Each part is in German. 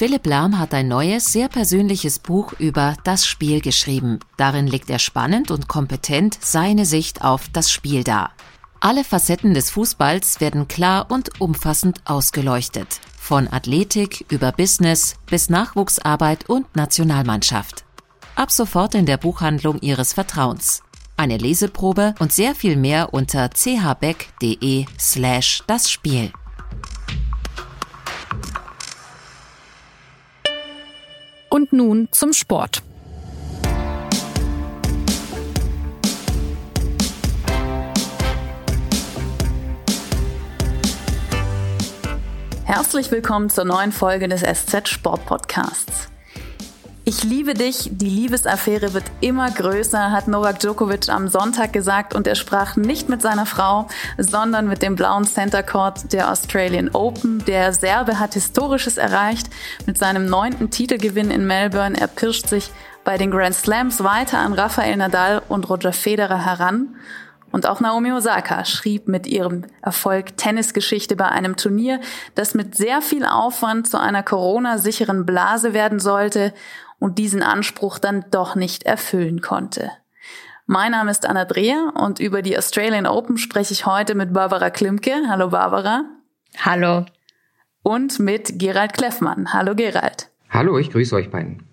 Philipp Lahm hat ein neues, sehr persönliches Buch über das Spiel geschrieben. Darin legt er spannend und kompetent seine Sicht auf das Spiel dar. Alle Facetten des Fußballs werden klar und umfassend ausgeleuchtet. Von Athletik über Business bis Nachwuchsarbeit und Nationalmannschaft. Ab sofort in der Buchhandlung Ihres Vertrauens. Eine Leseprobe und sehr viel mehr unter chbeck.de slash das Spiel. Und nun zum Sport. Herzlich willkommen zur neuen Folge des SZ Sport Podcasts. Ich liebe dich, die Liebesaffäre wird immer größer, hat Novak Djokovic am Sonntag gesagt und er sprach nicht mit seiner Frau, sondern mit dem blauen Center Court der Australian Open. Der Serbe hat Historisches erreicht mit seinem neunten Titelgewinn in Melbourne. Er pirscht sich bei den Grand Slams weiter an Rafael Nadal und Roger Federer heran. Und auch Naomi Osaka schrieb mit ihrem Erfolg Tennisgeschichte bei einem Turnier, das mit sehr viel Aufwand zu einer Corona-sicheren Blase werden sollte und diesen Anspruch dann doch nicht erfüllen konnte. Mein Name ist Anna Dreher und über die Australian Open spreche ich heute mit Barbara Klimke. Hallo Barbara. Hallo. Und mit Gerald Kleffmann. Hallo Gerald. Hallo, ich grüße euch beiden.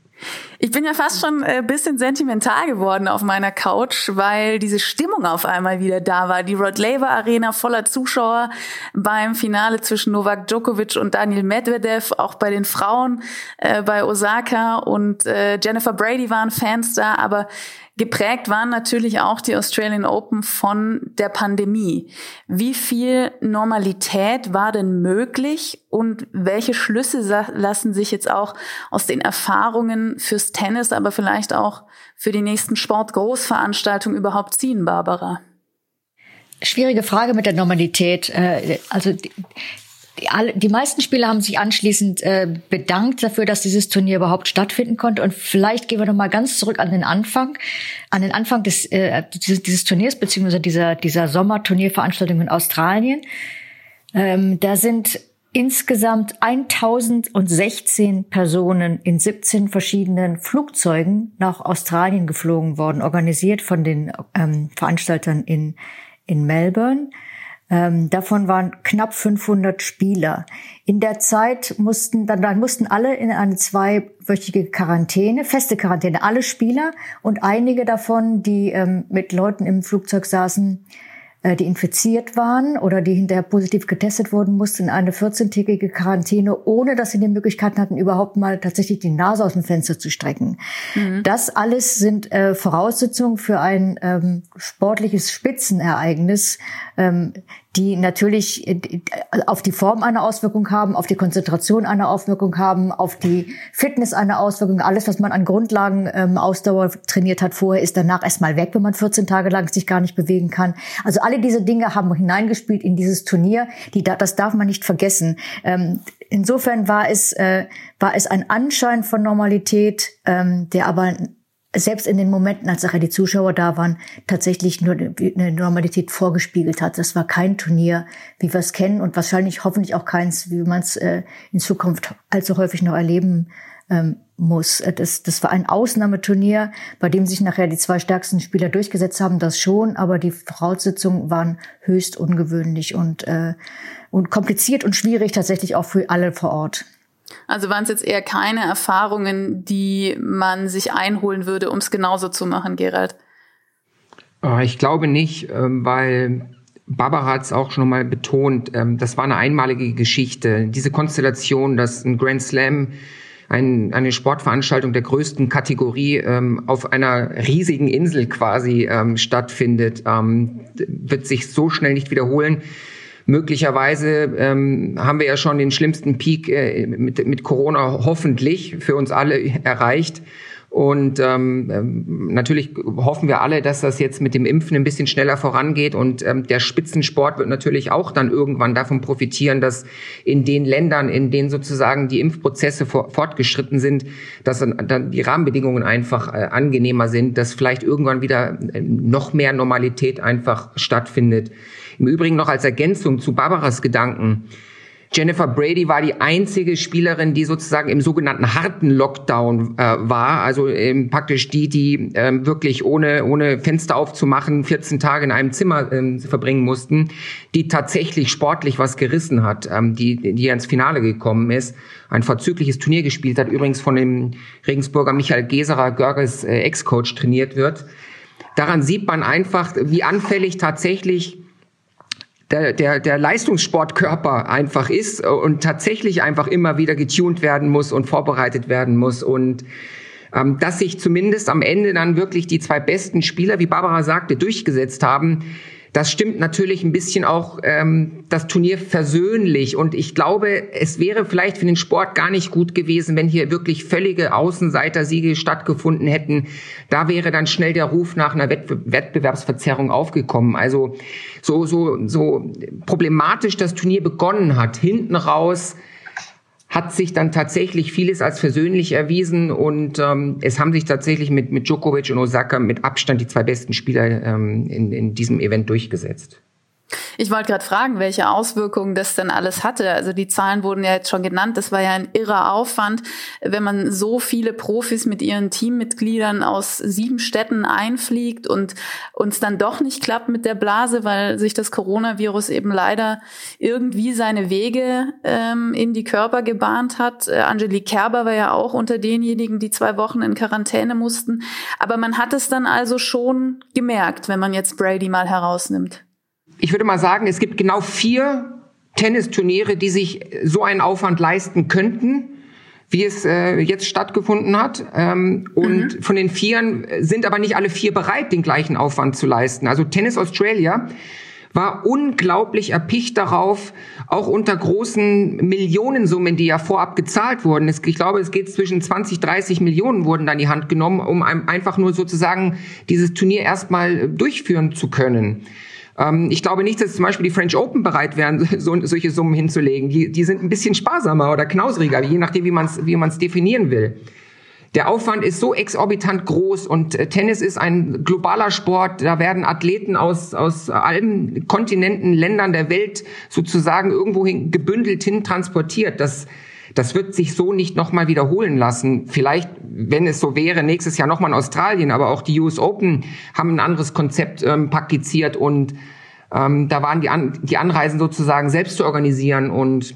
Ich bin ja fast schon ein äh, bisschen sentimental geworden auf meiner Couch, weil diese Stimmung auf einmal wieder da war. Die Rod Laver Arena voller Zuschauer beim Finale zwischen Novak Djokovic und Daniel Medvedev, auch bei den Frauen äh, bei Osaka und äh, Jennifer Brady waren Fans da, aber Geprägt waren natürlich auch die Australian Open von der Pandemie. Wie viel Normalität war denn möglich und welche Schlüsse lassen sich jetzt auch aus den Erfahrungen fürs Tennis, aber vielleicht auch für die nächsten Sportgroßveranstaltungen überhaupt ziehen, Barbara? Schwierige Frage mit der Normalität. Äh, also die, alle, die meisten Spieler haben sich anschließend äh, bedankt dafür, dass dieses Turnier überhaupt stattfinden konnte. Und vielleicht gehen wir noch mal ganz zurück an den Anfang, an den Anfang des, äh, dieses, dieses Turniers beziehungsweise dieser dieser Sommerturnierveranstaltung in Australien. Ähm, da sind insgesamt 1016 Personen in 17 verschiedenen Flugzeugen nach Australien geflogen worden, organisiert von den ähm, Veranstaltern in in Melbourne. Ähm, davon waren knapp 500 Spieler. In der Zeit mussten dann, dann mussten alle in eine zweiwöchige Quarantäne, feste Quarantäne, alle Spieler und einige davon, die ähm, mit Leuten im Flugzeug saßen, die infiziert waren oder die hinterher positiv getestet wurden, mussten in eine 14-tägige Quarantäne, ohne dass sie die Möglichkeit hatten, überhaupt mal tatsächlich die Nase aus dem Fenster zu strecken. Mhm. Das alles sind äh, Voraussetzungen für ein ähm, sportliches Spitzenereignis, ähm, die natürlich äh, auf die Form eine Auswirkung haben, auf die Konzentration eine Auswirkung haben, auf die Fitness eine Auswirkung. Alles, was man an Grundlagen ähm, Ausdauer trainiert hat vorher, ist danach erstmal weg, wenn man 14 Tage lang sich gar nicht bewegen kann. Also alle diese Dinge haben hineingespielt in dieses Turnier. Die, das darf man nicht vergessen. Ähm, insofern war es, äh, war es ein Anschein von Normalität, ähm, der aber selbst in den Momenten, als nachher die Zuschauer da waren, tatsächlich nur eine Normalität vorgespiegelt hat. Das war kein Turnier, wie wir es kennen und wahrscheinlich hoffentlich auch keins, wie man es äh, in Zukunft allzu häufig noch erleben ähm, muss. Das, das war ein Ausnahmeturnier, bei dem sich nachher die zwei stärksten Spieler durchgesetzt haben, das schon, aber die Voraussetzungen waren höchst ungewöhnlich und, äh, und kompliziert und schwierig tatsächlich auch für alle vor Ort. Also waren es jetzt eher keine Erfahrungen, die man sich einholen würde, um es genauso zu machen, Gerald? Oh, ich glaube nicht, ähm, weil Barbara hat es auch schon mal betont, ähm, das war eine einmalige Geschichte. Diese Konstellation, dass ein Grand Slam ein, eine Sportveranstaltung der größten Kategorie ähm, auf einer riesigen Insel quasi stattfindet, wird sich so schnell nicht wiederholen. Möglicherweise ähm, haben wir ja schon den schlimmsten Peak äh, mit, mit Corona hoffentlich für uns alle erreicht. Und ähm, ähm, natürlich hoffen wir alle, dass das jetzt mit dem Impfen ein bisschen schneller vorangeht. Und ähm, der Spitzensport wird natürlich auch dann irgendwann davon profitieren, dass in den Ländern, in denen sozusagen die Impfprozesse vor, fortgeschritten sind, dass dann die Rahmenbedingungen einfach äh, angenehmer sind, dass vielleicht irgendwann wieder äh, noch mehr Normalität einfach stattfindet. Im Übrigen noch als Ergänzung zu Barbaras Gedanken. Jennifer Brady war die einzige Spielerin, die sozusagen im sogenannten harten Lockdown äh, war, also ähm, praktisch die, die ähm, wirklich ohne ohne Fenster aufzumachen 14 Tage in einem Zimmer ähm, verbringen mussten, die tatsächlich sportlich was gerissen hat, ähm, die die ins Finale gekommen ist, ein vorzügliches Turnier gespielt hat, übrigens von dem Regensburger Michael Geserer, Görges äh, Ex-Coach trainiert wird. Daran sieht man einfach, wie anfällig tatsächlich der, der, der Leistungssportkörper einfach ist und tatsächlich einfach immer wieder getuned werden muss und vorbereitet werden muss. Und ähm, dass sich zumindest am Ende dann wirklich die zwei besten Spieler, wie Barbara sagte, durchgesetzt haben, das stimmt natürlich ein bisschen auch ähm, das Turnier versöhnlich. Und ich glaube, es wäre vielleicht für den Sport gar nicht gut gewesen, wenn hier wirklich völlige Außenseiter-Siege stattgefunden hätten. Da wäre dann schnell der Ruf nach einer Wettbewerbsverzerrung aufgekommen. Also so, so, so problematisch das Turnier begonnen hat, hinten raus hat sich dann tatsächlich vieles als versöhnlich erwiesen und ähm, es haben sich tatsächlich mit, mit Djokovic und Osaka mit Abstand die zwei besten Spieler ähm, in, in diesem Event durchgesetzt. Ich wollte gerade fragen, welche Auswirkungen das denn alles hatte. Also die Zahlen wurden ja jetzt schon genannt. Das war ja ein irrer Aufwand, wenn man so viele Profis mit ihren Teammitgliedern aus sieben Städten einfliegt und uns dann doch nicht klappt mit der Blase, weil sich das Coronavirus eben leider irgendwie seine Wege ähm, in die Körper gebahnt hat. Äh, Angelique Kerber war ja auch unter denjenigen, die zwei Wochen in Quarantäne mussten. Aber man hat es dann also schon gemerkt, wenn man jetzt Brady mal herausnimmt ich würde mal sagen, es gibt genau vier Tennisturniere, die sich so einen Aufwand leisten könnten, wie es äh, jetzt stattgefunden hat. Ähm, und mhm. von den Vieren sind aber nicht alle vier bereit, den gleichen Aufwand zu leisten. Also Tennis Australia war unglaublich erpicht darauf, auch unter großen Millionensummen, die ja vorab gezahlt wurden. Ich glaube, es geht zwischen 20, 30 Millionen wurden da in die Hand genommen, um einfach nur sozusagen dieses Turnier erstmal durchführen zu können. Ähm, ich glaube nicht, dass zum Beispiel die French Open bereit wären, so, solche Summen hinzulegen. Die, die sind ein bisschen sparsamer oder knausriger, je nachdem, wie man es wie man's definieren will. Der Aufwand ist so exorbitant groß und äh, Tennis ist ein globaler Sport. Da werden Athleten aus, aus allen Kontinenten, Ländern der Welt sozusagen irgendwohin gebündelt hin transportiert. Das, das wird sich so nicht nochmal wiederholen lassen. Vielleicht, wenn es so wäre, nächstes Jahr nochmal in Australien, aber auch die US Open haben ein anderes Konzept ähm, praktiziert und ähm, da waren die, An die Anreisen sozusagen selbst zu organisieren und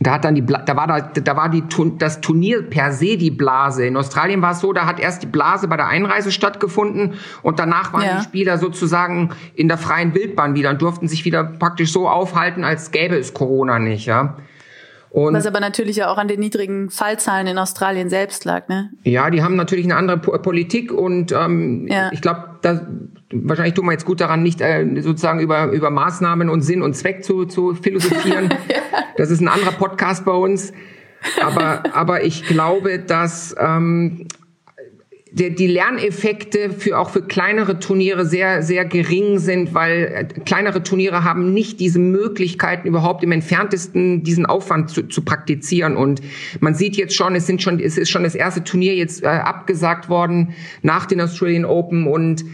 da hat dann die, da war da, da war die, das Turnier per se die Blase. In Australien war es so, da hat erst die Blase bei der Einreise stattgefunden und danach waren ja. die Spieler sozusagen in der freien Wildbahn wieder und durften sich wieder praktisch so aufhalten, als gäbe es Corona nicht, ja. Und Was aber natürlich ja auch an den niedrigen Fallzahlen in Australien selbst lag, ne? Ja, die haben natürlich eine andere Politik und ähm, ja. ich glaube, wahrscheinlich tun wir jetzt gut daran, nicht äh, sozusagen über, über Maßnahmen und Sinn und Zweck zu, zu philosophieren. ja. Das ist ein anderer Podcast bei uns. Aber, aber ich glaube, dass ähm, die Lerneffekte für auch für kleinere Turniere sehr sehr gering sind, weil äh, kleinere Turniere haben nicht diese Möglichkeiten überhaupt im entferntesten diesen Aufwand zu, zu praktizieren. Und man sieht jetzt schon, es sind schon es ist schon das erste Turnier jetzt äh, abgesagt worden nach den Australian Open. Und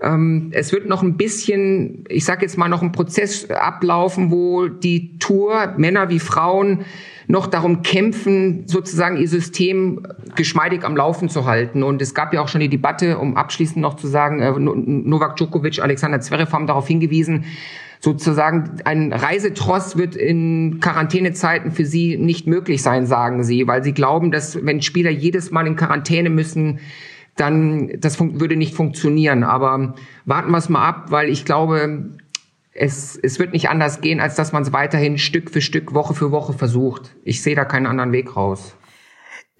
ähm, es wird noch ein bisschen, ich sage jetzt mal noch ein Prozess ablaufen, wo die Tour Männer wie Frauen noch darum kämpfen, sozusagen ihr System geschmeidig am Laufen zu halten. Und es gab ja auch schon die Debatte, um abschließend noch zu sagen, äh, Novak Djokovic, Alexander Zverev haben darauf hingewiesen, sozusagen ein Reisetross wird in Quarantänezeiten für sie nicht möglich sein, sagen sie, weil sie glauben, dass wenn Spieler jedes Mal in Quarantäne müssen, dann das würde nicht funktionieren. Aber warten wir es mal ab, weil ich glaube, es, es wird nicht anders gehen, als dass man es weiterhin Stück für Stück, Woche für Woche versucht. Ich sehe da keinen anderen Weg raus.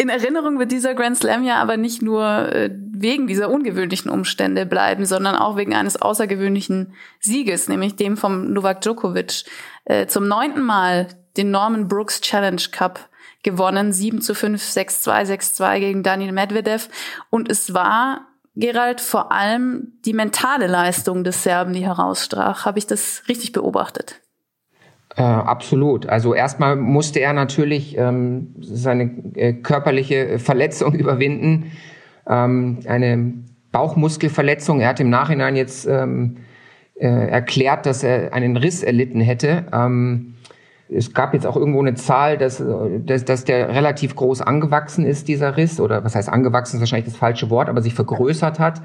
In Erinnerung wird dieser Grand Slam ja aber nicht nur äh, wegen dieser ungewöhnlichen Umstände bleiben, sondern auch wegen eines außergewöhnlichen Sieges, nämlich dem vom Novak Djokovic. Äh, zum neunten Mal den Norman Brooks Challenge Cup gewonnen, 7 zu 5, 6-2, 6-2 gegen Daniel Medvedev. Und es war Gerald, vor allem die mentale Leistung des Serben, die herausstrach. Habe ich das richtig beobachtet? Äh, absolut. Also erstmal musste er natürlich ähm, seine äh, körperliche Verletzung überwinden, ähm, eine Bauchmuskelverletzung. Er hat im Nachhinein jetzt ähm, äh, erklärt, dass er einen Riss erlitten hätte. Ähm, es gab jetzt auch irgendwo eine Zahl, dass, dass, dass der relativ groß angewachsen ist, dieser Riss, oder was heißt angewachsen, ist wahrscheinlich das falsche Wort, aber sich vergrößert hat.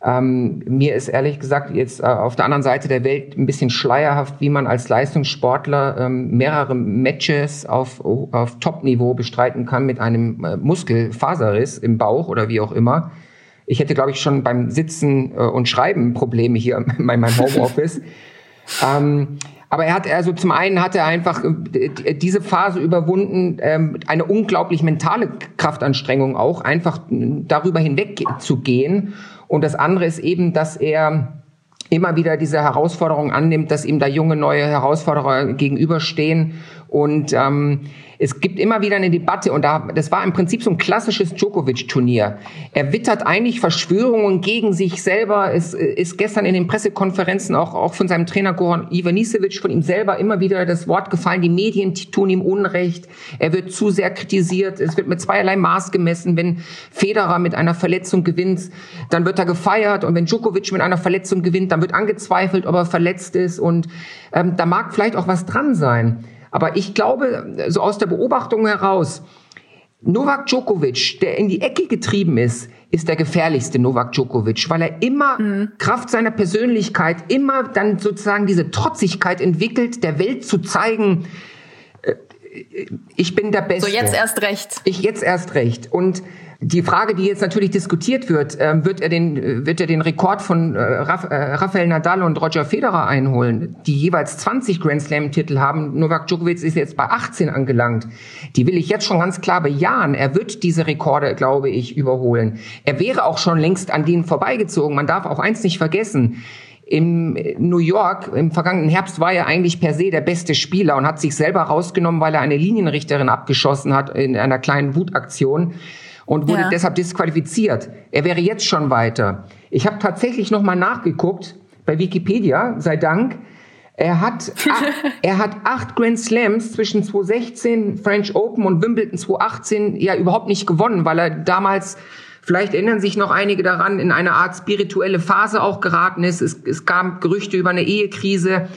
Ähm, mir ist ehrlich gesagt jetzt äh, auf der anderen Seite der Welt ein bisschen schleierhaft, wie man als Leistungssportler ähm, mehrere Matches auf, auf Top-Niveau bestreiten kann mit einem äh, Muskelfaserriss im Bauch oder wie auch immer. Ich hätte, glaube ich, schon beim Sitzen äh, und Schreiben Probleme hier in meinem Homeoffice. ähm, aber er hat also zum einen hat er einfach äh, diese Phase überwunden, ähm, eine unglaublich mentale Kraftanstrengung auch, einfach darüber hinweg zu gehen. Und das andere ist eben, dass er immer wieder diese Herausforderung annimmt, dass ihm da junge neue Herausforderer gegenüberstehen und ähm, es gibt immer wieder eine Debatte und da, das war im Prinzip so ein klassisches Djokovic-Turnier. Er wittert eigentlich Verschwörungen gegen sich selber. Es ist gestern in den Pressekonferenzen auch, auch von seinem Trainer Goran Ivanisevic, von ihm selber immer wieder das Wort gefallen, die Medien tun ihm Unrecht. Er wird zu sehr kritisiert. Es wird mit zweierlei Maß gemessen. Wenn Federer mit einer Verletzung gewinnt, dann wird er gefeiert und wenn Djokovic mit einer Verletzung gewinnt, dann wird angezweifelt, ob er verletzt ist und ähm, da mag vielleicht auch was dran sein. Aber ich glaube, so aus der Beobachtung heraus, Novak Djokovic, der in die Ecke getrieben ist, ist der gefährlichste Novak Djokovic, weil er immer mhm. Kraft seiner Persönlichkeit immer dann sozusagen diese Trotzigkeit entwickelt, der Welt zu zeigen, äh, ich bin der Beste. So jetzt erst recht. Ich jetzt erst recht. Und die Frage, die jetzt natürlich diskutiert wird, äh, wird er den, wird er den Rekord von äh, äh, Rafael Nadal und Roger Federer einholen, die jeweils 20 Grand Slam Titel haben. Novak Djokovic ist jetzt bei 18 angelangt. Die will ich jetzt schon ganz klar bejahen. Er wird diese Rekorde, glaube ich, überholen. Er wäre auch schon längst an denen vorbeigezogen. Man darf auch eins nicht vergessen. Im New York im vergangenen Herbst war er eigentlich per se der beste Spieler und hat sich selber rausgenommen, weil er eine Linienrichterin abgeschossen hat in einer kleinen Wutaktion und wurde ja. deshalb disqualifiziert. Er wäre jetzt schon weiter. Ich habe tatsächlich noch mal nachgeguckt bei Wikipedia, sei Dank. Er hat, acht, er hat acht Grand Slams zwischen 2016, French Open und Wimbledon 2018 ja überhaupt nicht gewonnen, weil er damals Vielleicht erinnern sich noch einige daran, in eine Art spirituelle Phase auch geraten ist. Es, es gab Gerüchte über eine Ehekrise.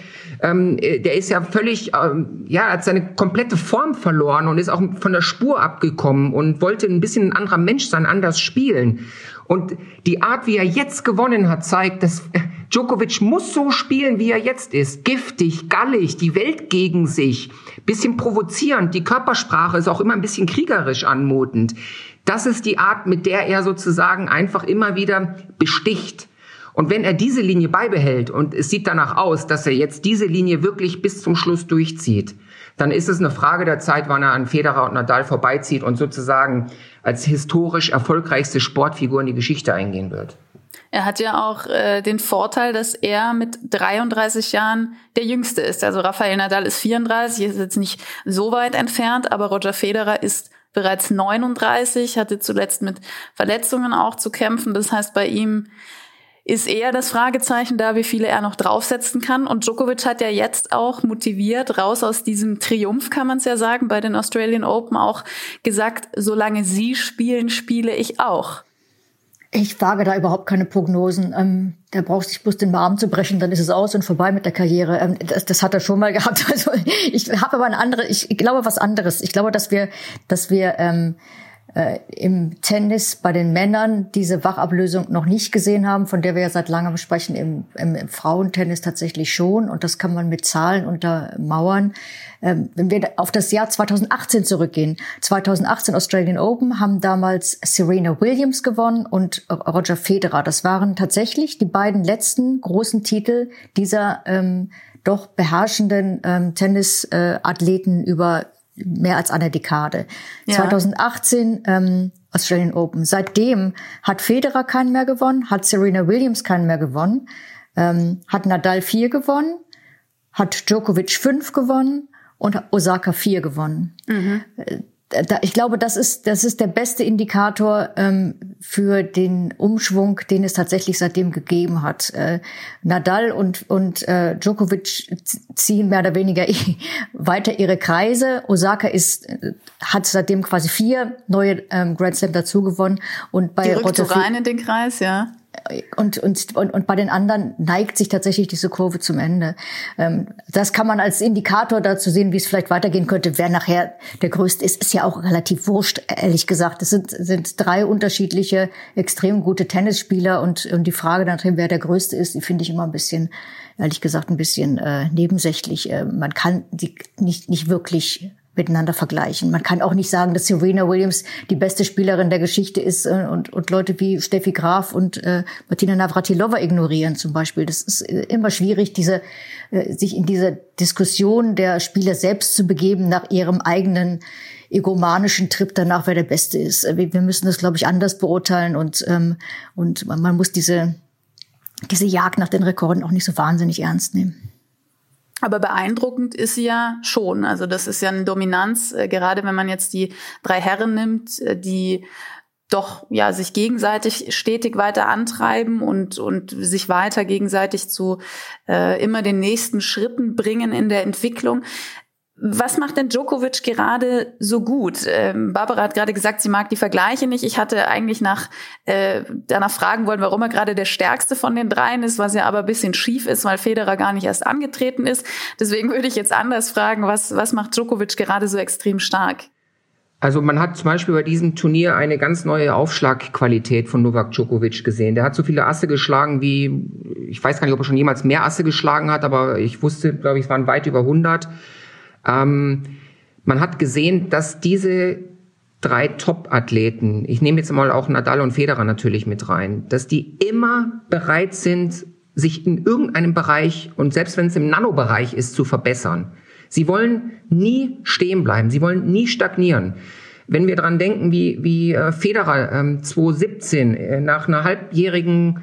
Ähm, äh, der ist ja völlig, ähm, ja, hat seine komplette Form verloren und ist auch von der Spur abgekommen und wollte ein bisschen ein anderer Mensch sein, anders spielen. Und die Art, wie er jetzt gewonnen hat, zeigt, dass Djokovic muss so spielen, wie er jetzt ist. Giftig, gallig, die Welt gegen sich, bisschen provozierend. Die Körpersprache ist auch immer ein bisschen kriegerisch anmutend. Das ist die Art, mit der er sozusagen einfach immer wieder besticht. Und wenn er diese Linie beibehält und es sieht danach aus, dass er jetzt diese Linie wirklich bis zum Schluss durchzieht, dann ist es eine Frage der Zeit, wann er an Federer und Nadal vorbeizieht und sozusagen als historisch erfolgreichste Sportfigur in die Geschichte eingehen wird. Er hat ja auch äh, den Vorteil, dass er mit 33 Jahren der Jüngste ist. Also Rafael Nadal ist 34, ist jetzt nicht so weit entfernt, aber Roger Federer ist bereits 39, hatte zuletzt mit Verletzungen auch zu kämpfen. Das heißt, bei ihm ist eher das Fragezeichen da, wie viele er noch draufsetzen kann. Und Djokovic hat ja jetzt auch motiviert, raus aus diesem Triumph, kann man es ja sagen, bei den Australian Open auch gesagt, solange Sie spielen, spiele ich auch. Ich wage da überhaupt keine Prognosen. Ähm, der braucht sich bloß den Arm zu brechen, dann ist es aus und vorbei mit der Karriere. Ähm, das, das hat er schon mal gehabt. Also ich habe aber ein anderes, ich glaube was anderes. Ich glaube, dass wir, dass wir ähm, äh, im Tennis bei den Männern diese Wachablösung noch nicht gesehen haben, von der wir ja seit langem sprechen, im, im, im Frauentennis tatsächlich schon. Und das kann man mit Zahlen untermauern. Ähm, wenn wir auf das Jahr 2018 zurückgehen, 2018 Australian Open haben damals Serena Williams gewonnen und Roger Federer. Das waren tatsächlich die beiden letzten großen Titel dieser ähm, doch beherrschenden ähm, Tennisathleten äh, über mehr als eine Dekade. Ja. 2018 ähm, Australian Open. Seitdem hat Federer keinen mehr gewonnen, hat Serena Williams keinen mehr gewonnen, ähm, hat Nadal vier gewonnen, hat Djokovic fünf gewonnen und Osaka vier gewonnen. Mhm. Ich glaube, das ist, das ist der beste Indikator ähm, für den Umschwung, den es tatsächlich seitdem gegeben hat. Äh, Nadal und, und äh, Djokovic ziehen mehr oder weniger weiter ihre Kreise. Osaka ist, äh, hat seitdem quasi vier neue ähm, Grand Slam dazu gewonnen. Und bei Die rückt so rein in den Kreis, ja. Und, und, und, und bei den anderen neigt sich tatsächlich diese Kurve zum Ende. Ähm, das kann man als Indikator dazu sehen, wie es vielleicht weitergehen könnte. Wer nachher der Größte ist, ist ja auch relativ wurscht, ehrlich gesagt. Es sind, sind drei unterschiedliche, extrem gute Tennisspieler und, und die Frage nach dem, wer der Größte ist, die finde ich immer ein bisschen, ehrlich gesagt, ein bisschen äh, nebensächlich. Äh, man kann die nicht, nicht wirklich miteinander vergleichen. Man kann auch nicht sagen, dass Serena Williams die beste Spielerin der Geschichte ist äh, und, und Leute wie Steffi Graf und äh, Martina Navratilova ignorieren zum Beispiel. Das ist äh, immer schwierig, diese, äh, sich in diese Diskussion der Spieler selbst zu begeben nach ihrem eigenen egomanischen Trip danach, wer der Beste ist. Äh, wir, wir müssen das, glaube ich, anders beurteilen und, ähm, und man, man muss diese, diese Jagd nach den Rekorden auch nicht so wahnsinnig ernst nehmen. Aber beeindruckend ist sie ja schon. Also das ist ja eine Dominanz, äh, gerade wenn man jetzt die drei Herren nimmt, äh, die doch ja sich gegenseitig stetig weiter antreiben und und sich weiter gegenseitig zu äh, immer den nächsten Schritten bringen in der Entwicklung. Was macht denn Djokovic gerade so gut? Ähm, Barbara hat gerade gesagt, sie mag die Vergleiche nicht. Ich hatte eigentlich nach äh, danach fragen wollen, warum er gerade der stärkste von den dreien ist, was ja aber ein bisschen schief ist, weil Federer gar nicht erst angetreten ist. Deswegen würde ich jetzt anders fragen, was, was macht Djokovic gerade so extrem stark? Also man hat zum Beispiel bei diesem Turnier eine ganz neue Aufschlagqualität von Novak Djokovic gesehen. Der hat so viele Asse geschlagen wie, ich weiß gar nicht, ob er schon jemals mehr Asse geschlagen hat, aber ich wusste, glaube ich, es waren weit über 100. Ähm, man hat gesehen, dass diese drei Top-Athleten, ich nehme jetzt mal auch Nadal und Federer natürlich mit rein, dass die immer bereit sind, sich in irgendeinem Bereich und selbst wenn es im Nanobereich ist, zu verbessern. Sie wollen nie stehen bleiben, sie wollen nie stagnieren. Wenn wir dran denken, wie, wie äh, Federer ähm, 2017 äh, nach einer halbjährigen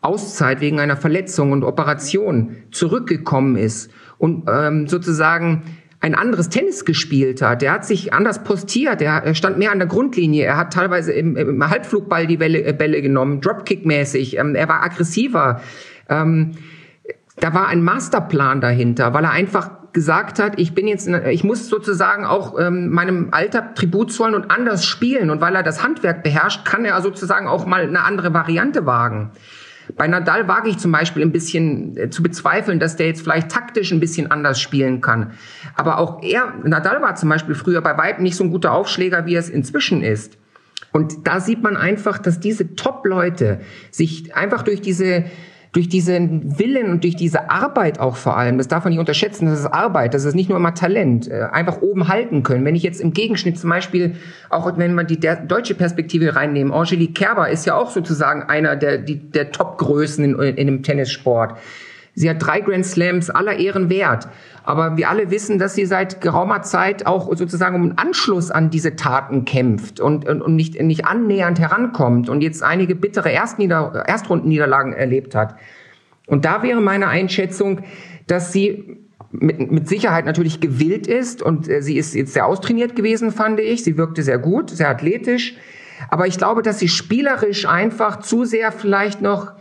Auszeit wegen einer Verletzung und Operation zurückgekommen ist und ähm, sozusagen ein anderes Tennis gespielt hat. Der hat sich anders postiert, der stand mehr an der Grundlinie, er hat teilweise im, im Halbflugball die Bälle, äh, Bälle genommen, Dropkick-mäßig, ähm, er war aggressiver. Ähm, da war ein Masterplan dahinter, weil er einfach gesagt hat, ich bin jetzt, ich muss sozusagen auch ähm, meinem Alter Tribut zollen und anders spielen. Und weil er das Handwerk beherrscht, kann er sozusagen auch mal eine andere Variante wagen. Bei Nadal wage ich zum Beispiel ein bisschen äh, zu bezweifeln, dass der jetzt vielleicht taktisch ein bisschen anders spielen kann. Aber auch er, Nadal war zum Beispiel früher bei weitem nicht so ein guter Aufschläger, wie er es inzwischen ist. Und da sieht man einfach, dass diese Top-Leute sich einfach durch diese durch diesen Willen und durch diese Arbeit auch vor allem, das darf man nicht unterschätzen, das ist Arbeit, das ist nicht nur immer Talent, äh, einfach oben halten können. Wenn ich jetzt im Gegenschnitt zum Beispiel, auch wenn man die deutsche Perspektive reinnehmen, Angelique Kerber ist ja auch sozusagen einer der, die, der Top-Größen in, in dem Tennissport. Sie hat drei Grand Slams aller Ehren wert. Aber wir alle wissen, dass sie seit geraumer Zeit auch sozusagen um einen Anschluss an diese Taten kämpft und, und, und nicht, nicht annähernd herankommt und jetzt einige bittere Erstnieder Erstrundenniederlagen erlebt hat. Und da wäre meine Einschätzung, dass sie mit, mit Sicherheit natürlich gewillt ist und äh, sie ist jetzt sehr austrainiert gewesen, fand ich. Sie wirkte sehr gut, sehr athletisch. Aber ich glaube, dass sie spielerisch einfach zu sehr vielleicht noch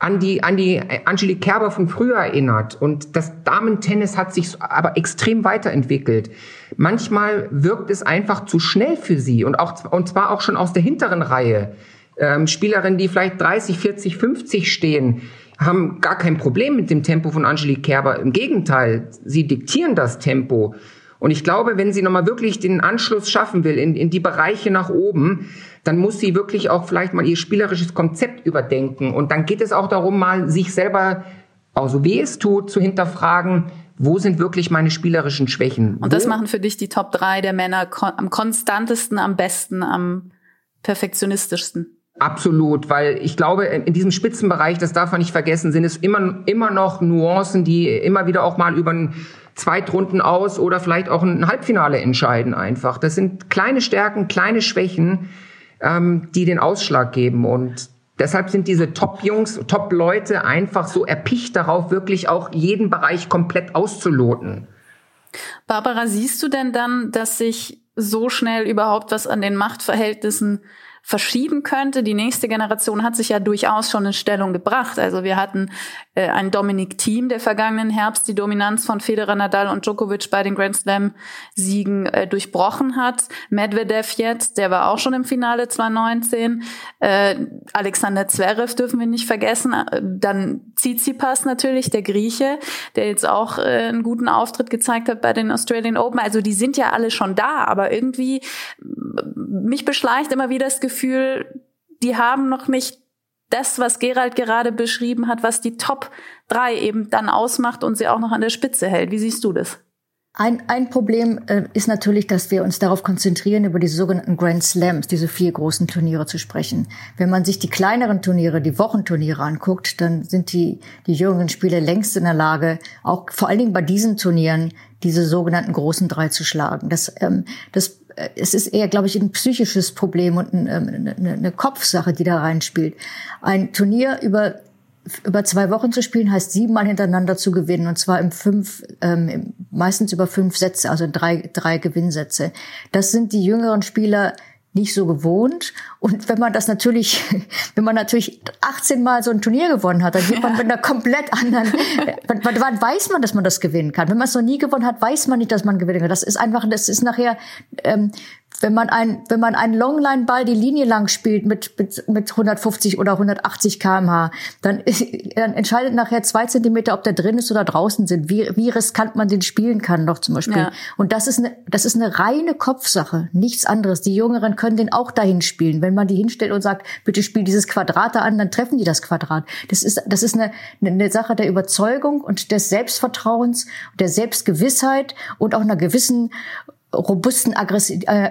an die, an die Angelique Kerber von früher erinnert. Und das Damentennis hat sich aber extrem weiterentwickelt. Manchmal wirkt es einfach zu schnell für sie und auch, und zwar auch schon aus der hinteren Reihe. Ähm, Spielerinnen, die vielleicht 30, 40, 50 stehen, haben gar kein Problem mit dem Tempo von Angelique Kerber. Im Gegenteil, sie diktieren das Tempo. Und ich glaube, wenn sie nochmal wirklich den Anschluss schaffen will in, in die Bereiche nach oben, dann muss sie wirklich auch vielleicht mal ihr spielerisches Konzept überdenken. Und dann geht es auch darum, mal sich selber, auch so wie es tut, zu hinterfragen, wo sind wirklich meine spielerischen Schwächen? Und das machen für dich die Top 3 der Männer am konstantesten, am besten, am perfektionistischsten. Absolut, weil ich glaube, in diesem Spitzenbereich, das darf man nicht vergessen, sind es immer, immer noch Nuancen, die immer wieder auch mal über einen Zweitrunden aus oder vielleicht auch ein Halbfinale entscheiden einfach. Das sind kleine Stärken, kleine Schwächen, ähm, die den Ausschlag geben. Und deshalb sind diese Top-Jungs, Top-Leute einfach so erpicht darauf, wirklich auch jeden Bereich komplett auszuloten. Barbara, siehst du denn dann, dass sich so schnell überhaupt was an den Machtverhältnissen verschieben könnte. Die nächste Generation hat sich ja durchaus schon in Stellung gebracht. Also wir hatten äh, ein Dominic Team, der vergangenen Herbst die Dominanz von Federer, Nadal und Djokovic bei den Grand Slam Siegen äh, durchbrochen hat. Medvedev jetzt, der war auch schon im Finale 2019. Äh, Alexander Zverev dürfen wir nicht vergessen. Äh, dann Tsitsipas natürlich, der Grieche, der jetzt auch äh, einen guten Auftritt gezeigt hat bei den Australian Open. Also die sind ja alle schon da, aber irgendwie mich beschleicht immer wieder das Gefühl, die haben noch nicht das, was Gerald gerade beschrieben hat, was die Top 3 eben dann ausmacht und sie auch noch an der Spitze hält. Wie siehst du das? Ein, ein Problem äh, ist natürlich, dass wir uns darauf konzentrieren, über diese sogenannten Grand Slams, diese vier großen Turniere zu sprechen. Wenn man sich die kleineren Turniere, die Wochenturniere anguckt, dann sind die, die jüngeren Spieler längst in der Lage, auch vor allen Dingen bei diesen Turnieren, diese sogenannten großen drei zu schlagen. Das, ähm, das es ist eher, glaube ich, ein psychisches Problem und ein, ähm, eine, eine Kopfsache, die da reinspielt. Ein Turnier über über zwei Wochen zu spielen heißt siebenmal hintereinander zu gewinnen und zwar im fünf, ähm, meistens über fünf Sätze, also drei, drei Gewinnsätze. Das sind die jüngeren Spieler nicht so gewohnt. Und wenn man das natürlich, wenn man natürlich 18 Mal so ein Turnier gewonnen hat, dann geht man mit einer komplett anderen, wann, wann weiß man, dass man das gewinnen kann? Wenn man es noch nie gewonnen hat, weiß man nicht, dass man gewinnen kann. Das ist einfach, das ist nachher, ähm, wenn man ein, wenn man einen Longline-Ball die Linie lang spielt mit, mit, mit 150 oder 180 kmh, dann, dann entscheidet nachher zwei Zentimeter, ob der drin ist oder draußen sind, wie, wie riskant man den spielen kann noch zum Beispiel. Ja. Und das ist eine, das ist eine reine Kopfsache, nichts anderes. Die Jüngeren können den auch dahin spielen. Wenn man die hinstellt und sagt, bitte spiel dieses Quadrat da an, dann treffen die das Quadrat. Das ist, das ist eine, eine Sache der Überzeugung und des Selbstvertrauens, der Selbstgewissheit und auch einer gewissen robusten äh,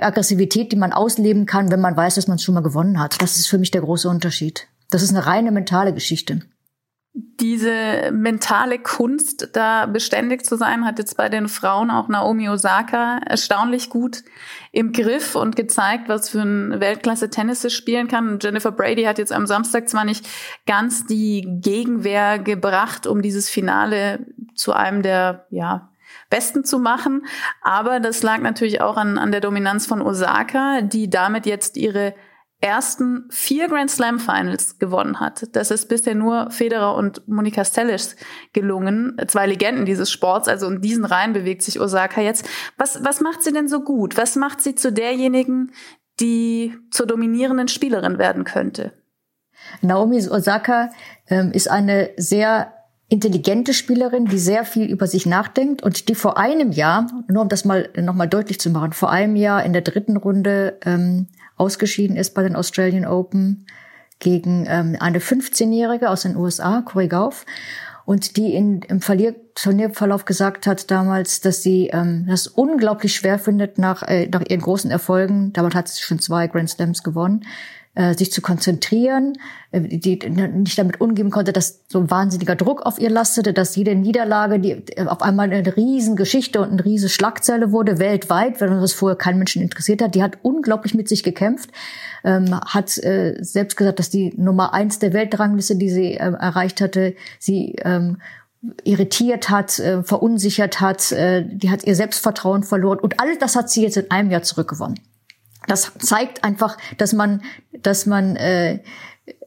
Aggressivität, die man ausleben kann, wenn man weiß, dass man es schon mal gewonnen hat. Das ist für mich der große Unterschied. Das ist eine reine mentale Geschichte. Diese mentale Kunst, da beständig zu sein, hat jetzt bei den Frauen auch Naomi Osaka erstaunlich gut im Griff und gezeigt, was für ein Weltklasse-Tennis es spielen kann. Jennifer Brady hat jetzt am Samstag zwar nicht ganz die Gegenwehr gebracht, um dieses Finale zu einem der, ja, Besten zu machen. Aber das lag natürlich auch an, an der Dominanz von Osaka, die damit jetzt ihre ersten vier Grand Slam Finals gewonnen hat. Das ist bisher nur Federer und Monika Seles gelungen, zwei Legenden dieses Sports. Also in diesen Reihen bewegt sich Osaka jetzt. Was, was macht sie denn so gut? Was macht sie zu derjenigen, die zur dominierenden Spielerin werden könnte? Naomi Osaka ähm, ist eine sehr intelligente Spielerin, die sehr viel über sich nachdenkt und die vor einem Jahr, nur um das mal nochmal deutlich zu machen, vor einem Jahr in der dritten Runde ähm, ausgeschieden ist bei den Australian Open gegen ähm, eine 15-Jährige aus den USA, Corey Gauff, und die in, im Verlier Turnierverlauf gesagt hat damals, dass sie ähm, das unglaublich schwer findet nach, äh, nach ihren großen Erfolgen. Damals hat sie schon zwei Grand Slams gewonnen sich zu konzentrieren, äh, die nicht damit umgehen konnte, dass so ein wahnsinniger Druck auf ihr lastete, dass jede Niederlage die äh, auf einmal eine riesen Geschichte und eine riesen Schlagzeile wurde weltweit, wenn das vorher kein Menschen interessiert hat. Die hat unglaublich mit sich gekämpft, ähm, hat äh, selbst gesagt, dass die Nummer eins der Weltrangliste, die sie äh, erreicht hatte, sie ähm, irritiert hat, äh, verunsichert hat, äh, die hat ihr Selbstvertrauen verloren und all das hat sie jetzt in einem Jahr zurückgewonnen das zeigt einfach, dass man, dass man äh,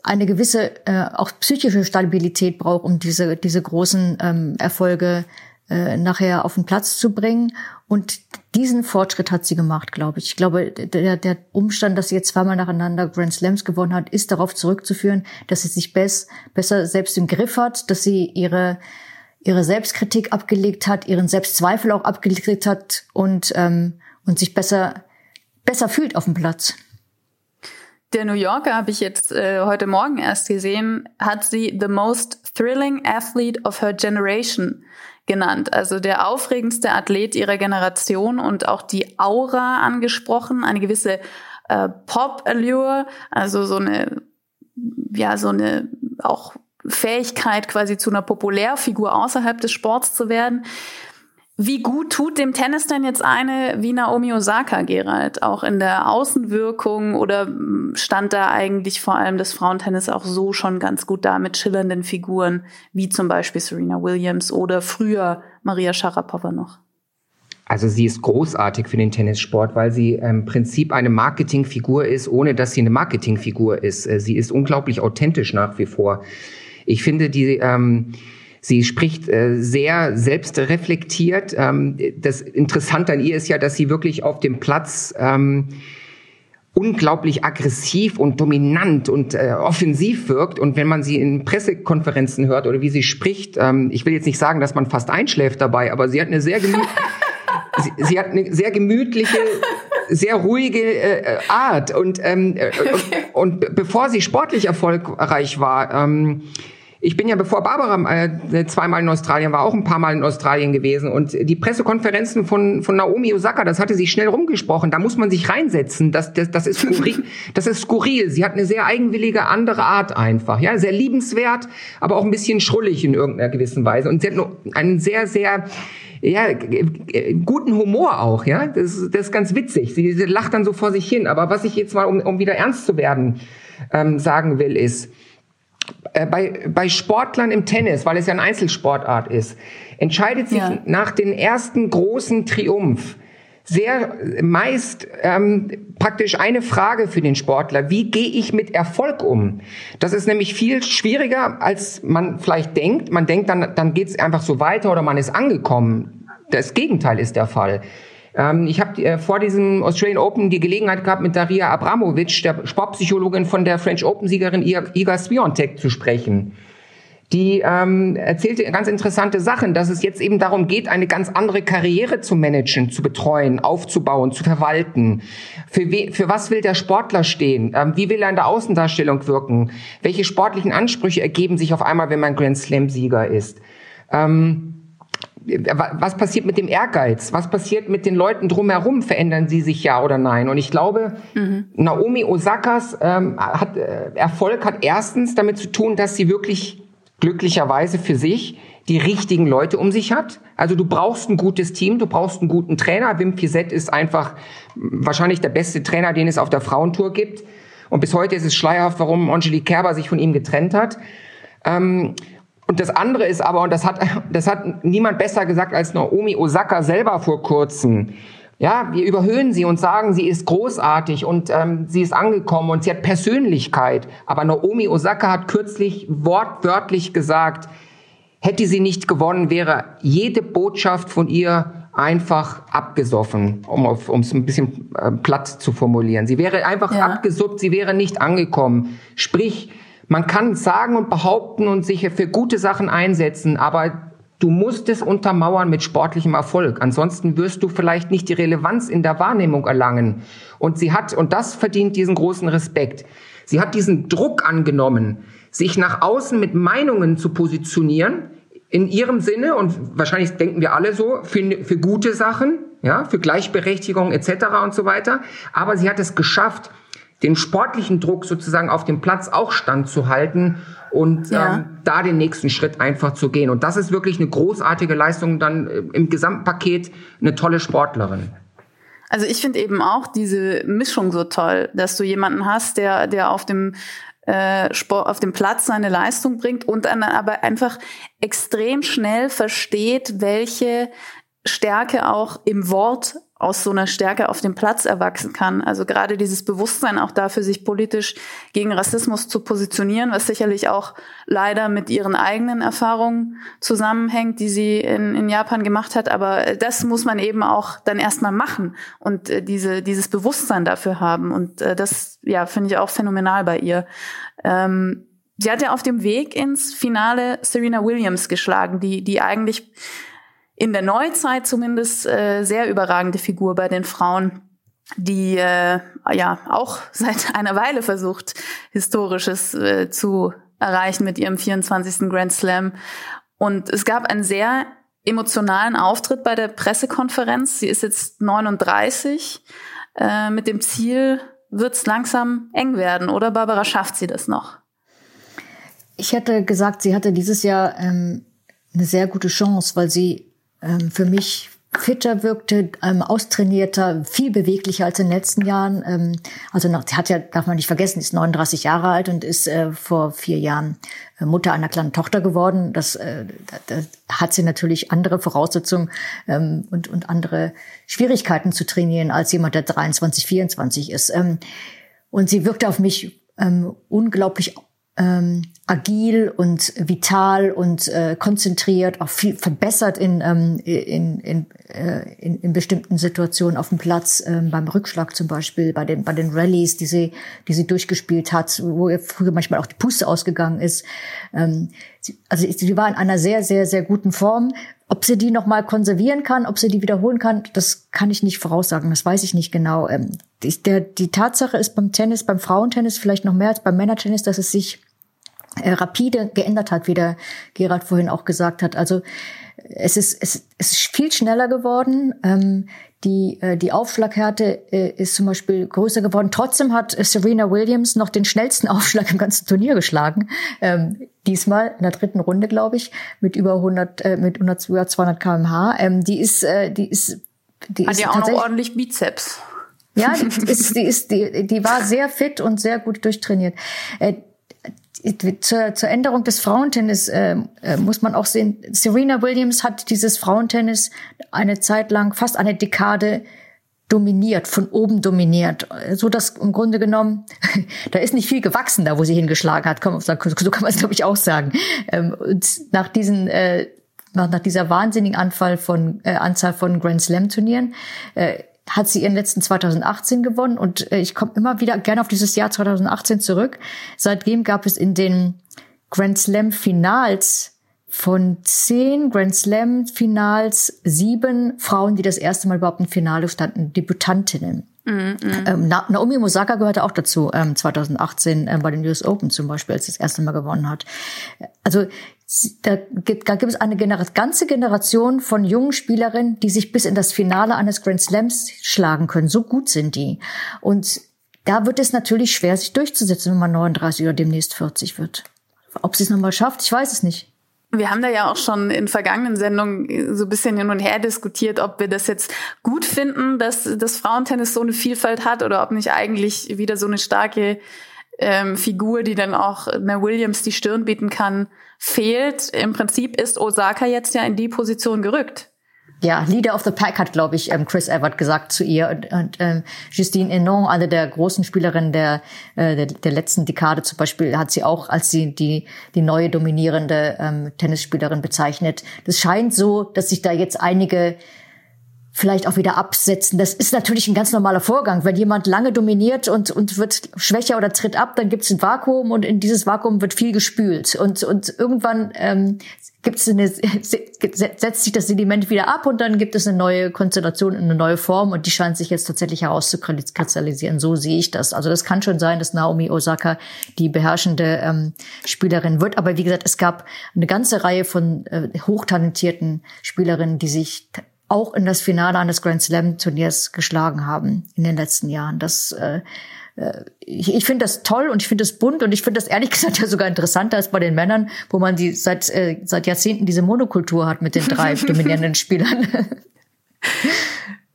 eine gewisse äh, auch psychische Stabilität braucht, um diese diese großen ähm, Erfolge äh, nachher auf den Platz zu bringen. Und diesen Fortschritt hat sie gemacht, glaube ich. Ich glaube, der, der Umstand, dass sie jetzt zweimal nacheinander Grand Slams gewonnen hat, ist darauf zurückzuführen, dass sie sich bess, besser selbst im Griff hat, dass sie ihre ihre Selbstkritik abgelegt hat, ihren Selbstzweifel auch abgelegt hat und ähm, und sich besser besser fühlt auf dem Platz. Der New Yorker habe ich jetzt äh, heute Morgen erst gesehen, hat sie the most thrilling athlete of her generation genannt. Also der aufregendste Athlet ihrer Generation und auch die Aura angesprochen, eine gewisse äh, Pop-Allure, also so eine, ja, so eine auch Fähigkeit quasi zu einer Populärfigur außerhalb des Sports zu werden. Wie gut tut dem Tennis denn jetzt eine wie Naomi Osaka, Gerald? Auch in der Außenwirkung oder stand da eigentlich vor allem das Frauentennis auch so schon ganz gut da mit schillernden Figuren wie zum Beispiel Serena Williams oder früher Maria Sharapova noch? also sie ist großartig für den Tennissport, weil sie im Prinzip eine Marketingfigur ist, ohne dass sie eine Marketingfigur ist. Äh, sie ist unglaublich authentisch nach wie vor. Ich finde, die ähm, Sie spricht äh, sehr selbstreflektiert. Ähm, das Interessante an ihr ist ja, dass sie wirklich auf dem Platz ähm, unglaublich aggressiv und dominant und äh, offensiv wirkt. Und wenn man sie in Pressekonferenzen hört oder wie sie spricht, ähm, ich will jetzt nicht sagen, dass man fast einschläft dabei, aber sie hat eine sehr gemütliche, sie, sie, hat eine sehr gemütliche, sehr ruhige äh, Art. Und, ähm, äh, und, und bevor sie sportlich erfolgreich war, ähm, ich bin ja, bevor Barbara äh, zweimal in Australien war, auch ein paar Mal in Australien gewesen. Und die Pressekonferenzen von, von Naomi Osaka, das hatte sie schnell rumgesprochen. Da muss man sich reinsetzen. Das, das, das, ist skurril, das ist skurril. Sie hat eine sehr eigenwillige, andere Art einfach. Ja, sehr liebenswert, aber auch ein bisschen schrullig in irgendeiner gewissen Weise. Und sie hat einen sehr, sehr ja, guten Humor auch, ja. Das, das ist ganz witzig. Sie, sie lacht dann so vor sich hin. Aber was ich jetzt mal, um, um wieder ernst zu werden, ähm, sagen will, ist, äh, bei, bei Sportlern im Tennis, weil es ja eine Einzelsportart ist, entscheidet sich ja. nach den ersten großen Triumph sehr meist ähm, praktisch eine Frage für den Sportler. Wie gehe ich mit Erfolg um? Das ist nämlich viel schwieriger, als man vielleicht denkt. Man denkt, dann, dann geht es einfach so weiter oder man ist angekommen. Das Gegenteil ist der Fall. Ähm, ich habe äh, vor diesem Australian Open die Gelegenheit gehabt, mit Daria Abramovic, der Sportpsychologin von der French Open-Siegerin Iga Swiatek zu sprechen. Die ähm, erzählte ganz interessante Sachen, dass es jetzt eben darum geht, eine ganz andere Karriere zu managen, zu betreuen, aufzubauen, zu verwalten. Für, we für was will der Sportler stehen? Ähm, wie will er in der Außendarstellung wirken? Welche sportlichen Ansprüche ergeben sich auf einmal, wenn man Grand Slam-Sieger ist? Ähm, was passiert mit dem Ehrgeiz? Was passiert mit den Leuten drumherum? Verändern sie sich ja oder nein? Und ich glaube, mhm. Naomi Osakas ähm, hat, äh, Erfolg hat erstens damit zu tun, dass sie wirklich glücklicherweise für sich die richtigen Leute um sich hat. Also du brauchst ein gutes Team, du brauchst einen guten Trainer. Wim Fizet ist einfach wahrscheinlich der beste Trainer, den es auf der Frauentour gibt. Und bis heute ist es schleierhaft, warum Angelique Kerber sich von ihm getrennt hat. Ähm, und das andere ist aber, und das hat, das hat niemand besser gesagt als Naomi Osaka selber vor kurzem. Ja, wir überhöhen sie und sagen, sie ist großartig und ähm, sie ist angekommen und sie hat Persönlichkeit. Aber Naomi Osaka hat kürzlich wortwörtlich gesagt, hätte sie nicht gewonnen, wäre jede Botschaft von ihr einfach abgesoffen, um es ein bisschen äh, platt zu formulieren. Sie wäre einfach ja. abgesuppt, sie wäre nicht angekommen. Sprich, man kann sagen und behaupten und sich für gute Sachen einsetzen, aber du musst es untermauern mit sportlichem Erfolg. Ansonsten wirst du vielleicht nicht die Relevanz in der Wahrnehmung erlangen. Und sie hat, und das verdient diesen großen Respekt, sie hat diesen Druck angenommen, sich nach außen mit Meinungen zu positionieren, in ihrem Sinne, und wahrscheinlich denken wir alle so, für, für gute Sachen, ja, für Gleichberechtigung etc. und so weiter. Aber sie hat es geschafft, den sportlichen Druck sozusagen auf dem Platz auch standzuhalten und ja. ähm, da den nächsten Schritt einfach zu gehen. Und das ist wirklich eine großartige Leistung, dann äh, im Gesamtpaket eine tolle Sportlerin. Also ich finde eben auch diese Mischung so toll, dass du jemanden hast, der, der auf dem äh, Sport, auf dem Platz seine Leistung bringt und dann aber einfach extrem schnell versteht, welche Stärke auch im Wort aus so einer Stärke auf dem Platz erwachsen kann. Also gerade dieses Bewusstsein auch dafür, sich politisch gegen Rassismus zu positionieren, was sicherlich auch leider mit ihren eigenen Erfahrungen zusammenhängt, die sie in, in Japan gemacht hat. Aber das muss man eben auch dann erstmal machen und äh, diese, dieses Bewusstsein dafür haben. Und äh, das, ja, finde ich auch phänomenal bei ihr. Ähm, sie hat ja auf dem Weg ins Finale Serena Williams geschlagen, die, die eigentlich in der Neuzeit zumindest äh, sehr überragende Figur bei den Frauen, die äh, ja auch seit einer Weile versucht, Historisches äh, zu erreichen mit ihrem 24. Grand Slam. Und es gab einen sehr emotionalen Auftritt bei der Pressekonferenz. Sie ist jetzt 39 äh, mit dem Ziel, wird es langsam eng werden, oder Barbara schafft sie das noch? Ich hätte gesagt, sie hatte dieses Jahr ähm, eine sehr gute Chance, weil sie ähm, für mich fitter wirkte, ähm, austrainierter, viel beweglicher als in den letzten Jahren. Ähm, also noch, hat ja, darf man nicht vergessen, ist 39 Jahre alt und ist äh, vor vier Jahren äh, Mutter einer kleinen Tochter geworden. Das, äh, da hat sie natürlich andere Voraussetzungen ähm, und, und andere Schwierigkeiten zu trainieren als jemand, der 23, 24 ist. Ähm, und sie wirkte auf mich ähm, unglaublich ähm, agil und vital und äh, konzentriert, auch viel verbessert in, ähm, in, in, äh, in, in bestimmten Situationen auf dem Platz, ähm, beim Rückschlag zum Beispiel, bei den, bei den Rallyes, die sie, die sie durchgespielt hat, wo ihr früher manchmal auch die Puste ausgegangen ist. Ähm, sie, also sie war in einer sehr, sehr, sehr guten Form. Ob sie die nochmal konservieren kann, ob sie die wiederholen kann, das kann ich nicht voraussagen, das weiß ich nicht genau. Ähm, die, der, die Tatsache ist beim Tennis, beim Frauentennis vielleicht noch mehr als beim Männertennis, dass es sich äh, rapide geändert hat, wie der Gerald vorhin auch gesagt hat. Also es ist, es, es ist viel schneller geworden. Ähm, die, äh, die Aufschlaghärte äh, ist zum Beispiel größer geworden. Trotzdem hat Serena Williams noch den schnellsten Aufschlag im ganzen Turnier geschlagen. Ähm, diesmal in der dritten Runde, glaube ich, mit über 100, äh, mit 100, 200 kmh. Ähm, die ist, äh, die ist, die hat ist ja auch noch ordentlich Bizeps. Ja, die ist, die ist, die, die war sehr fit und sehr gut durchtrainiert. Äh, zur, zur Änderung des Frauentennis äh, äh, muss man auch sehen, Serena Williams hat dieses Frauentennis eine Zeit lang, fast eine Dekade dominiert, von oben dominiert, so dass im Grunde genommen, da ist nicht viel gewachsen, da wo sie hingeschlagen hat, so kann man es glaube ich auch sagen. Ähm, und nach diesen äh, nach, nach dieser wahnsinnigen Anfall von äh, Anzahl von Grand Slam Turnieren äh, hat sie ihren letzten 2018 gewonnen und äh, ich komme immer wieder gerne auf dieses Jahr 2018 zurück. Seitdem gab es in den Grand Slam Finals von zehn Grand Slam Finals sieben Frauen, die das erste Mal überhaupt im Finale standen, Debütantinnen. Mm -hmm. ähm, Naomi Osaka gehörte auch dazu, ähm, 2018 ähm, bei den US Open zum Beispiel, als sie das erste Mal gewonnen hat. Also da gibt, da gibt es eine Gener ganze Generation von jungen Spielerinnen, die sich bis in das Finale eines Grand Slams schlagen können. So gut sind die. Und da wird es natürlich schwer, sich durchzusetzen, wenn man 39 oder demnächst 40 wird. Ob sie es nochmal schafft, ich weiß es nicht. Wir haben da ja auch schon in vergangenen Sendungen so ein bisschen hin und her diskutiert, ob wir das jetzt gut finden, dass das Frauentennis so eine Vielfalt hat oder ob nicht eigentlich wieder so eine starke ähm, Figur, die dann auch einer Williams die Stirn bieten kann, fehlt. Im Prinzip ist Osaka jetzt ja in die Position gerückt. Ja, Leader of the Pack hat, glaube ich, ähm, Chris Evert gesagt zu ihr. Und, und ähm, Justine Henon, eine der großen Spielerinnen der, äh, der, der letzten Dekade zum Beispiel, hat sie auch als sie die, die neue dominierende ähm, Tennisspielerin bezeichnet. Das scheint so, dass sich da jetzt einige vielleicht auch wieder absetzen. Das ist natürlich ein ganz normaler Vorgang. Wenn jemand lange dominiert und, und wird schwächer oder tritt ab, dann gibt es ein Vakuum und in dieses Vakuum wird viel gespült. Und, und irgendwann ähm, gibt's eine, setzt sich das Sediment wieder ab und dann gibt es eine neue Konstellation, eine neue Form und die scheint sich jetzt tatsächlich herauszukristallisieren. So sehe ich das. Also das kann schon sein, dass Naomi Osaka die beherrschende ähm, Spielerin wird. Aber wie gesagt, es gab eine ganze Reihe von äh, hochtalentierten Spielerinnen, die sich auch in das Finale eines Grand Slam Turniers geschlagen haben in den letzten Jahren. Das äh, äh ich, ich finde das toll und ich finde das bunt und ich finde das ehrlich gesagt ja sogar interessanter als bei den Männern, wo man die seit äh, seit Jahrzehnten diese Monokultur hat mit den drei dominierenden Spielern.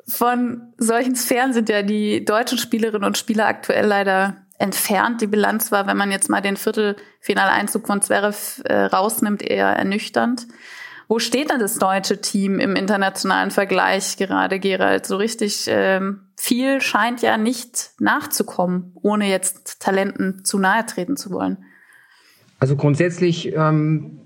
Von solchen Sphären sind ja die deutschen Spielerinnen und Spieler aktuell leider entfernt. Die Bilanz war, wenn man jetzt mal den Viertelfinaleinzug von Zverev äh, rausnimmt, eher ernüchternd. Wo steht denn das deutsche Team im internationalen Vergleich gerade, Gerald? So richtig ähm, viel scheint ja nicht nachzukommen, ohne jetzt Talenten zu nahe treten zu wollen. Also grundsätzlich ähm,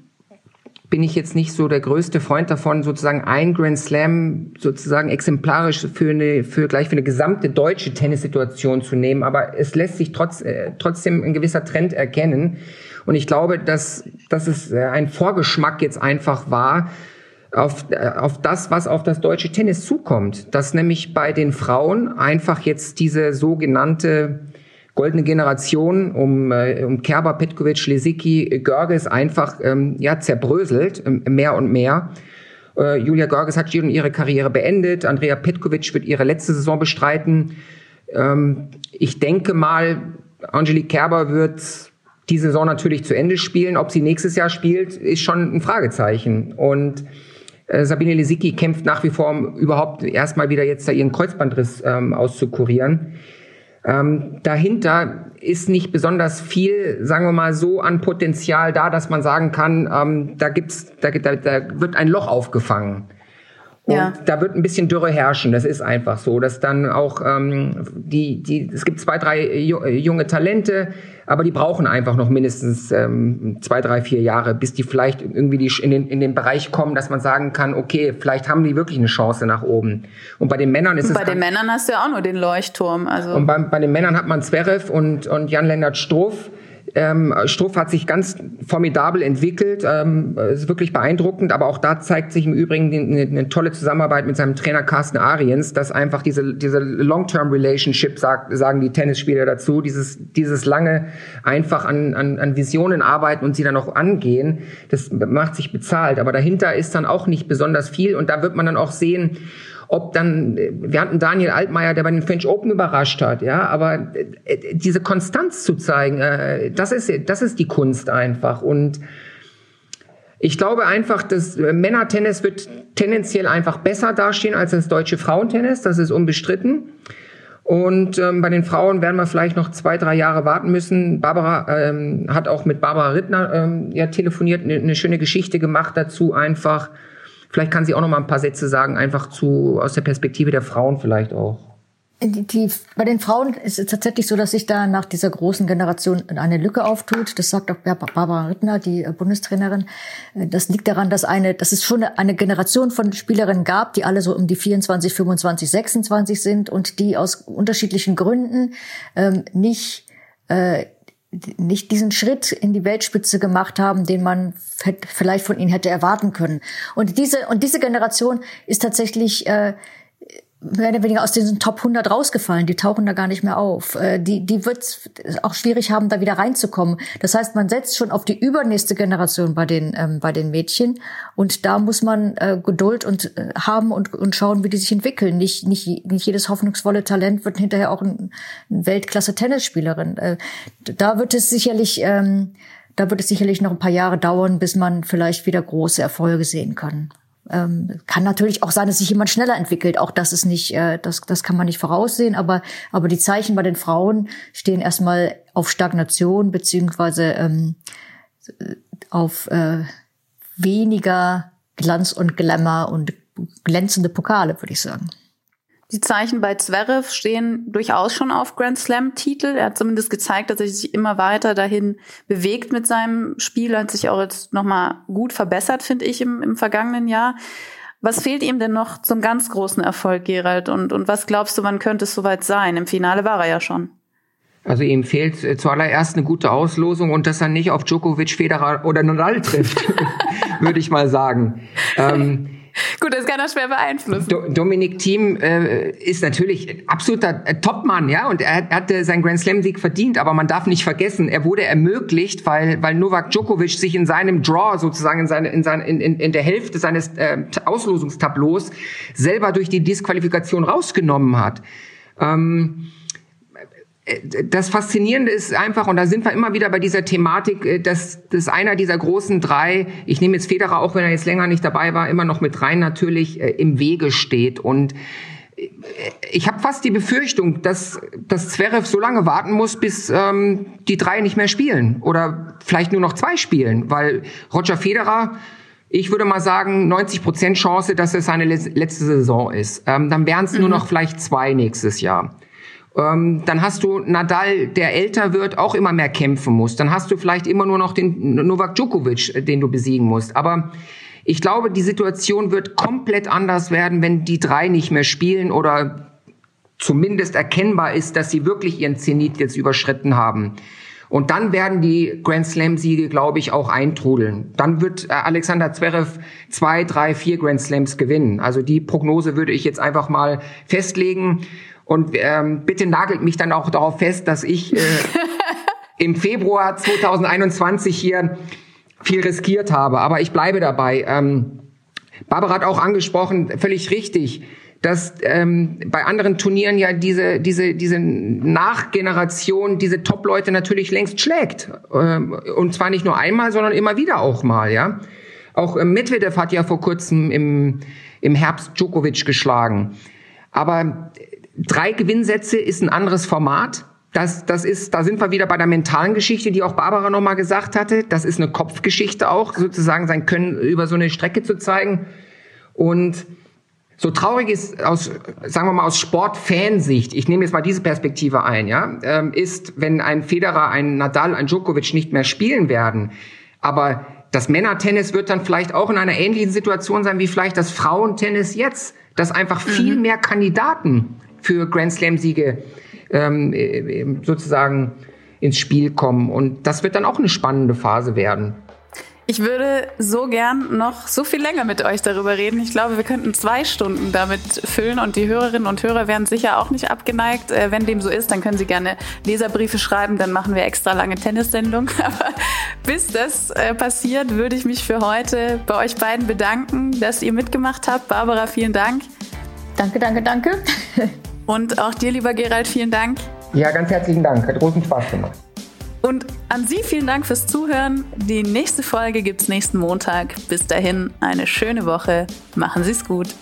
bin ich jetzt nicht so der größte Freund davon, sozusagen ein Grand Slam sozusagen exemplarisch für eine, für gleich für eine gesamte deutsche Tennissituation zu nehmen. Aber es lässt sich trotz, äh, trotzdem ein gewisser Trend erkennen. Und ich glaube, dass, dass es äh, ein Vorgeschmack jetzt einfach war, auf, äh, auf das, was auf das deutsche Tennis zukommt. Dass nämlich bei den Frauen einfach jetzt diese sogenannte goldene Generation um, äh, um Kerber, Petkovic, Lesicki, Görges einfach ähm, ja, zerbröselt, ähm, mehr und mehr. Julia Görges hat schon ihre Karriere beendet. Andrea Petkovic wird ihre letzte Saison bestreiten. Ähm, ich denke mal, Angelique Kerber wird die Saison natürlich zu Ende spielen. Ob sie nächstes Jahr spielt, ist schon ein Fragezeichen. Und Äh, Sabine Lisicki kämpft nach wie vor, um überhaupt erstmal wieder jetzt da ihren Kreuzbandriss ähm, auszukurieren. Ähm, dahinter ist nicht besonders viel, sagen wir mal so, an Potenzial da, dass man sagen kann, ähm, da gibt's, da, da, da wird ein Loch aufgefangen. Und ja. da wird ein bisschen Dürre herrschen. Das ist einfach so, dass dann auch ähm, die, die, es gibt zwei, drei junge Talente, aber die brauchen einfach noch mindestens ähm, zwei, drei, vier Jahre, bis die vielleicht irgendwie die in, den, in den Bereich kommen, dass man sagen kann, okay, vielleicht haben die wirklich eine Chance nach oben. Und bei den Männern ist und es. Bei den Männern hast du ja auch nur den Leuchtturm. Also. Und bei, bei den Männern hat man Zverev und, und Jan-Lennart Struff ähm, Struff hat sich ganz formidabel entwickelt, ähm, ist wirklich beeindruckend, aber auch da zeigt sich im Übrigen eine, eine tolle Zusammenarbeit mit seinem Trainer Carsten Ariens, dass einfach diese, diese Long-Term-Relationship, sagt, sagen die Tennisspieler dazu, dieses, dieses lange einfach an, an, an Visionen arbeiten und sie dann auch angehen, das macht sich bezahlt, aber dahinter ist dann auch nicht besonders viel und da wird man dann auch sehen, ob dann, wir hatten Daniel Altmaier, der bei den French Open überrascht hat, ja, aber äh, diese Konstanz zu zeigen, äh, das ist, das ist die Kunst einfach und ich glaube einfach, dass Männertennis wird tendenziell einfach besser dastehen als das deutsche Frauentennis, das ist unbestritten. Und ähm, bei den Frauen werden wir vielleicht noch zwei, drei Jahre warten müssen. Barbara ähm, hat auch mit Barbara Rittner ähm, ja telefoniert, eine, eine schöne Geschichte gemacht dazu einfach. Vielleicht kann sie auch noch mal ein paar Sätze sagen, einfach zu aus der Perspektive der Frauen vielleicht auch. Die, die, bei den Frauen ist es tatsächlich so, dass sich da nach dieser großen Generation eine Lücke auftut. Das sagt auch Barbara Rittner, die äh, Bundestrainerin. Äh, das liegt daran, dass eine, dass es schon eine Generation von Spielerinnen gab, die alle so um die 24, 25, 26 sind und die aus unterschiedlichen Gründen ähm, nicht äh, nicht diesen Schritt in die Weltspitze gemacht haben, den man vielleicht von ihnen hätte erwarten können. Und diese und diese Generation ist tatsächlich äh, mehr oder weniger aus diesen Top 100 rausgefallen. Die tauchen da gar nicht mehr auf. Äh, die, die wird auch schwierig haben, da wieder reinzukommen. Das heißt, man setzt schon auf die übernächste Generation bei den, ähm, bei den Mädchen. Und da muss man äh, Geduld und äh, haben und, und schauen, wie die sich entwickeln. Nicht, nicht, nicht jedes hoffnungsvolle Talent wird hinterher auch ein, ein Weltklasse-Tennisspielerin. Äh, da wird es sicherlich, ähm, da wird es sicherlich noch ein paar Jahre dauern, bis man vielleicht wieder große Erfolge sehen kann. Ähm, kann natürlich auch sein, dass sich jemand schneller entwickelt. Auch das ist nicht, äh, das, das kann man nicht voraussehen. Aber, aber die Zeichen bei den Frauen stehen erstmal auf Stagnation beziehungsweise ähm, auf äh, weniger Glanz und Glamour und glänzende Pokale, würde ich sagen. Die Zeichen bei Zverev stehen durchaus schon auf Grand Slam-Titel. Er hat zumindest gezeigt, dass er sich immer weiter dahin bewegt mit seinem Spiel. Hat sich auch jetzt nochmal gut verbessert, finde ich, im, im vergangenen Jahr. Was fehlt ihm denn noch zum ganz großen Erfolg, Gerald? Und, und was glaubst du, wann könnte es soweit sein? Im Finale war er ja schon. Also ihm fehlt äh, zuallererst eine gute Auslosung und dass er nicht auf Djokovic, Federer oder Nadal trifft, würde ich mal sagen. Ähm, Gut, das kann er schwer beeinflussen. Do Dominik Thiem äh, ist natürlich absoluter äh, Topmann, ja, und er, hatte seinen Grand Slam Sieg verdient, aber man darf nicht vergessen, er wurde ermöglicht, weil weil Novak Djokovic sich in seinem Draw sozusagen in seine in seine in, in, in der Hälfte seines äh, Auslosungstableaus selber durch die Disqualifikation rausgenommen hat. Ähm, das Faszinierende ist einfach, und da sind wir immer wieder bei dieser Thematik, äh, dass, dass einer dieser großen drei, ich nehme jetzt Federer, auch wenn er jetzt länger nicht dabei war, immer noch mit rein natürlich äh, im Wege steht. Und äh, ich habe fast die Befürchtung, dass, dass Zverev so lange warten muss, bis ähm, die drei nicht mehr spielen oder vielleicht nur noch zwei spielen, weil Roger Federer ich würde mal sagen, 90 Prozent Chance, dass es seine letzte Saison ist. Ähm, dann wären es mhm. nur noch vielleicht zwei nächstes Jahr. Ähm, dann hast du Nadal, der älter wird, auch immer mehr kämpfen muss. Dann hast du vielleicht immer nur noch den Novak Djokovic, äh, den du besiegen musst. Aber ich glaube, die Situation wird komplett anders werden, wenn die drei nicht mehr spielen oder zumindest erkennbar ist, dass sie wirklich ihren Zenit jetzt überschritten haben. Und dann werden die Grand Slam-Siege, glaube ich, auch eintrudeln. Dann wird äh, Alexander Zverev zwei, drei, vier Grand Slams gewinnen. Also die Prognose würde ich jetzt einfach mal festlegen. Und ähm, bitte nagelt mich dann auch darauf fest, dass ich äh, im Februar 2021 hier viel riskiert habe. Aber ich bleibe dabei. Ähm, Barbara hat auch angesprochen, völlig richtig, dass ähm, bei anderen Turnieren ja diese, diese, diese Nachgeneration, diese Top-Leute natürlich längst schlägt. Ähm, und zwar nicht nur einmal, sondern immer wieder auch mal, ja. Auch äh, Medvedev hat ja vor kurzem im, im Herbst Djokovic geschlagen. Aber drei Gewinnsätze ist ein anderes Format. Das, das ist, da sind wir wieder bei der mentalen Geschichte, die auch Barbara nochmal gesagt hatte. Das ist eine Kopfgeschichte auch, sozusagen sein Können über so eine Strecke zu zeigen. Und so traurig ist aus, sagen wir mal, aus Sportfansicht, ich nehme jetzt mal diese Perspektive ein, ja, ähm, ist, wenn ein Federer, ein Nadal, ein Djokovic nicht mehr spielen werden. Aber das Männertennis wird dann vielleicht auch in einer ähnlichen Situation sein wie vielleicht das Frauentennis jetzt, dass einfach viel mhm. mehr Kandidaten für Grand Slam-Siege ähm, äh, sozusagen ins Spiel kommen. Und das wird dann auch eine spannende Phase werden. Ich würde so gern noch so viel länger mit euch darüber reden. Ich glaube, wir könnten zwei Stunden damit füllen und die Hörerinnen und Hörer wären sicher auch nicht abgeneigt. Äh, wenn dem so ist, dann können Sie gerne Leserbriefe schreiben, dann machen wir extra lange Tennissendung. Aber bis das äh, passiert, würde ich mich für heute bei euch beiden bedanken, dass ihr mitgemacht habt. Barbara, vielen Dank. Danke, danke, danke. Und auch dir, lieber Gerald, vielen Dank. Ja, ganz herzlichen Dank. Hat großen Spaß gemacht. Und an Sie vielen Dank fürs Zuhören. Die nächste Folge gibt es nächsten Montag. Bis dahin eine schöne Woche. Machen Sie es gut.